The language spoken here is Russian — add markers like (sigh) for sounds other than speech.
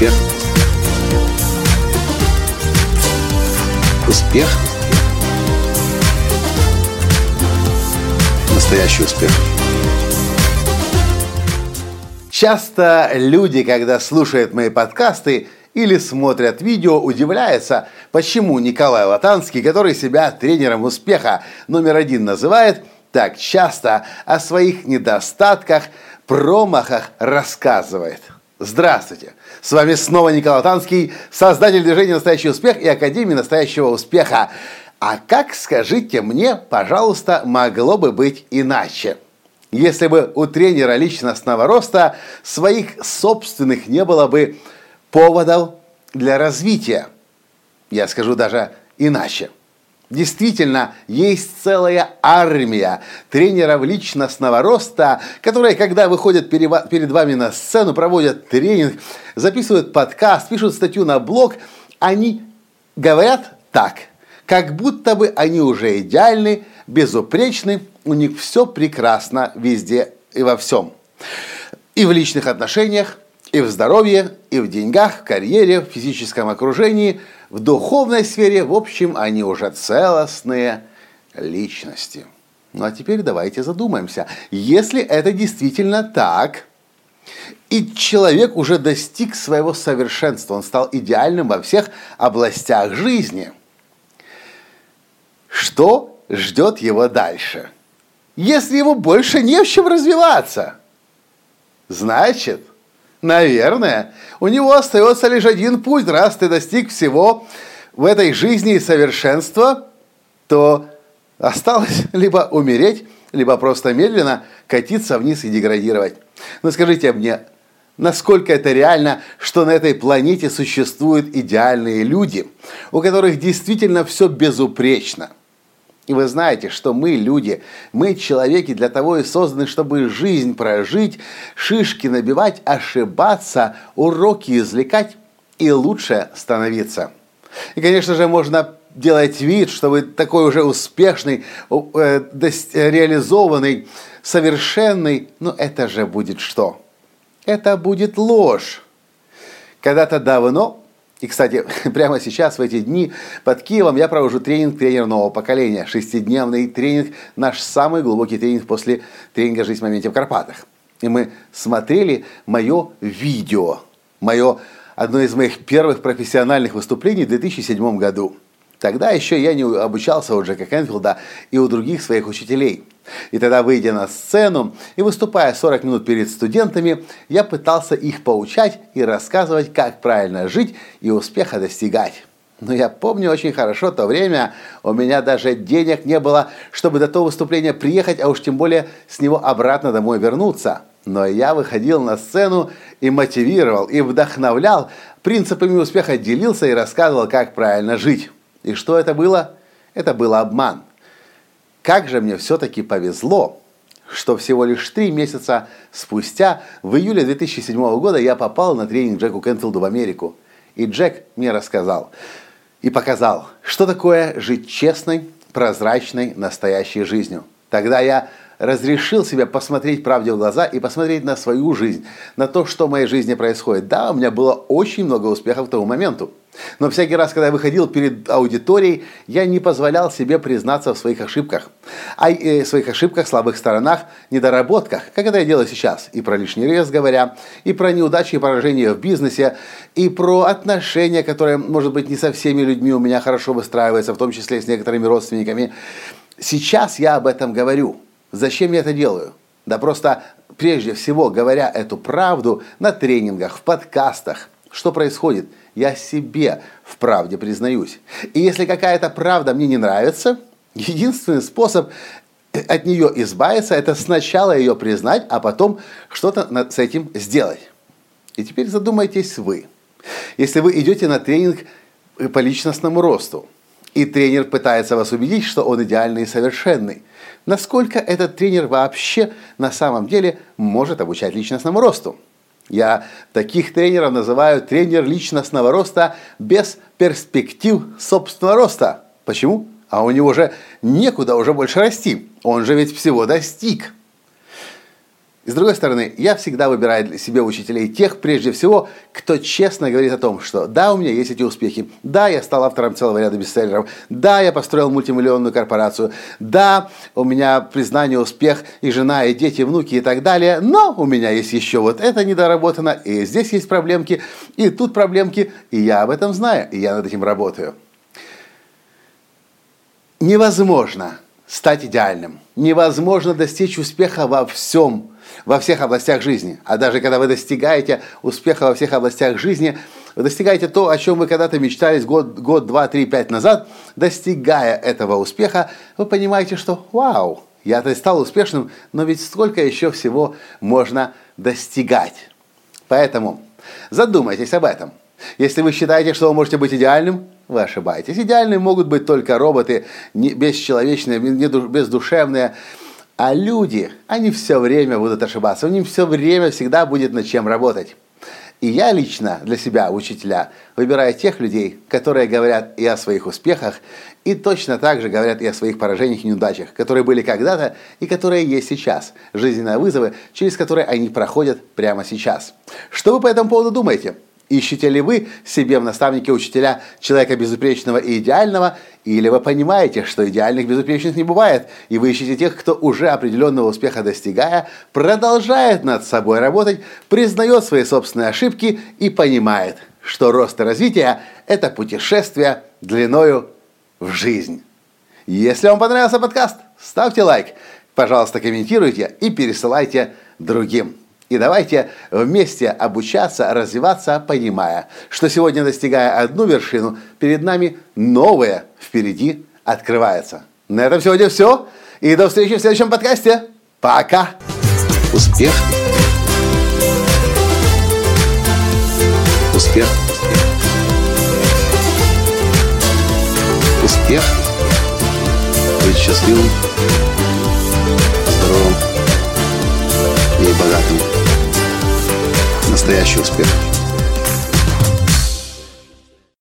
Успех. Успех. Настоящий успех. Часто люди, когда слушают мои подкасты или смотрят видео, удивляются, почему Николай Латанский, который себя тренером успеха номер один называет, так часто о своих недостатках, промахах рассказывает. Здравствуйте! С вами снова Николай Танский, создатель движения «Настоящий успех» и Академии «Настоящего успеха». А как, скажите мне, пожалуйста, могло бы быть иначе? Если бы у тренера личностного роста своих собственных не было бы поводов для развития. Я скажу даже иначе – Действительно, есть целая армия тренеров личностного роста, которые, когда выходят перед вами на сцену, проводят тренинг, записывают подкаст, пишут статью на блог, они говорят так, как будто бы они уже идеальны, безупречны, у них все прекрасно везде и во всем. И в личных отношениях, и в здоровье, и в деньгах, в карьере, в физическом окружении – в духовной сфере, в общем, они уже целостные личности. Ну а теперь давайте задумаемся. Если это действительно так, и человек уже достиг своего совершенства, он стал идеальным во всех областях жизни, что ждет его дальше? Если ему больше не в чем развиваться, значит, Наверное. У него остается лишь один путь. Раз ты достиг всего в этой жизни и совершенства, то осталось (laughs) либо умереть, либо просто медленно катиться вниз и деградировать. Но скажите мне, насколько это реально, что на этой планете существуют идеальные люди, у которых действительно все безупречно – и вы знаете, что мы люди, мы человеки для того и созданы, чтобы жизнь прожить, шишки набивать, ошибаться, уроки извлекать и лучше становиться. И, конечно же, можно делать вид, что вы такой уже успешный, э, реализованный, совершенный, но это же будет что? Это будет ложь. Когда-то давно и, кстати, (laughs) прямо сейчас, в эти дни, под Киевом я провожу тренинг тренер нового поколения. Шестидневный тренинг, наш самый глубокий тренинг после тренинга «Жизнь в моменте в Карпатах». И мы смотрели мое видео, мое, одно из моих первых профессиональных выступлений в 2007 году. Тогда еще я не обучался у Джека Кенфилда и у других своих учителей. И тогда, выйдя на сцену и выступая 40 минут перед студентами, я пытался их поучать и рассказывать, как правильно жить и успеха достигать. Но я помню очень хорошо то время, у меня даже денег не было, чтобы до того выступления приехать, а уж тем более с него обратно домой вернуться. Но я выходил на сцену и мотивировал, и вдохновлял, принципами успеха делился и рассказывал, как правильно жить. И что это было? Это был обман. Как же мне все-таки повезло, что всего лишь три месяца спустя, в июле 2007 года, я попал на тренинг Джеку Кенфилду в Америку. И Джек мне рассказал и показал, что такое жить честной, прозрачной, настоящей жизнью. Тогда я разрешил себе посмотреть правде в глаза и посмотреть на свою жизнь, на то, что в моей жизни происходит. Да, у меня было очень много успехов к тому моменту. Но всякий раз, когда я выходил перед аудиторией, я не позволял себе признаться в своих ошибках. А э, своих ошибках, слабых сторонах, недоработках, как это я делаю сейчас. И про лишний вес говоря, и про неудачи и поражения в бизнесе, и про отношения, которые, может быть, не со всеми людьми у меня хорошо выстраиваются, в том числе с некоторыми родственниками. Сейчас я об этом говорю. Зачем я это делаю? Да просто прежде всего, говоря эту правду на тренингах, в подкастах, что происходит? Я себе в правде признаюсь. И если какая-то правда мне не нравится, единственный способ от нее избавиться, это сначала ее признать, а потом что-то с этим сделать. И теперь задумайтесь вы. Если вы идете на тренинг по личностному росту, и тренер пытается вас убедить, что он идеальный и совершенный, насколько этот тренер вообще на самом деле может обучать личностному росту. Я таких тренеров называю тренер личностного роста без перспектив собственного роста. Почему? А у него же некуда уже больше расти. Он же ведь всего достиг. И с другой стороны, я всегда выбираю для себя учителей тех, прежде всего, кто честно говорит о том, что да, у меня есть эти успехи, да, я стал автором целого ряда бестселлеров, да, я построил мультимиллионную корпорацию, да, у меня признание, успех, и жена, и дети, и внуки, и так далее, но у меня есть еще вот это недоработано, и здесь есть проблемки, и тут проблемки, и я об этом знаю, и я над этим работаю. Невозможно стать идеальным, невозможно достичь успеха во всем – во всех областях жизни. А даже когда вы достигаете успеха во всех областях жизни, вы достигаете то, о чем вы когда-то мечтали год, год, два, три, пять назад, достигая этого успеха, вы понимаете, что вау, я-то стал успешным, но ведь сколько еще всего можно достигать. Поэтому задумайтесь об этом. Если вы считаете, что вы можете быть идеальным, вы ошибаетесь. Идеальными могут быть только роботы, бесчеловечные, бездушевные, а люди, они все время будут ошибаться, у них все время всегда будет над чем работать. И я лично для себя, учителя, выбираю тех людей, которые говорят и о своих успехах, и точно так же говорят и о своих поражениях и неудачах, которые были когда-то и которые есть сейчас. Жизненные вызовы, через которые они проходят прямо сейчас. Что вы по этому поводу думаете? Ищете ли вы себе в наставнике учителя человека безупречного и идеального, или вы понимаете, что идеальных безупречных не бывает, и вы ищете тех, кто уже определенного успеха достигая, продолжает над собой работать, признает свои собственные ошибки и понимает, что рост и развитие – это путешествие длиною в жизнь. Если вам понравился подкаст, ставьте лайк, пожалуйста, комментируйте и пересылайте другим. И давайте вместе обучаться, развиваться, понимая, что сегодня, достигая одну вершину, перед нами новое впереди открывается. На этом сегодня все. И до встречи в следующем подкасте. Пока! Успех! Успех! Успех! Быть счастливым, здоровым и богатым настоящий успех.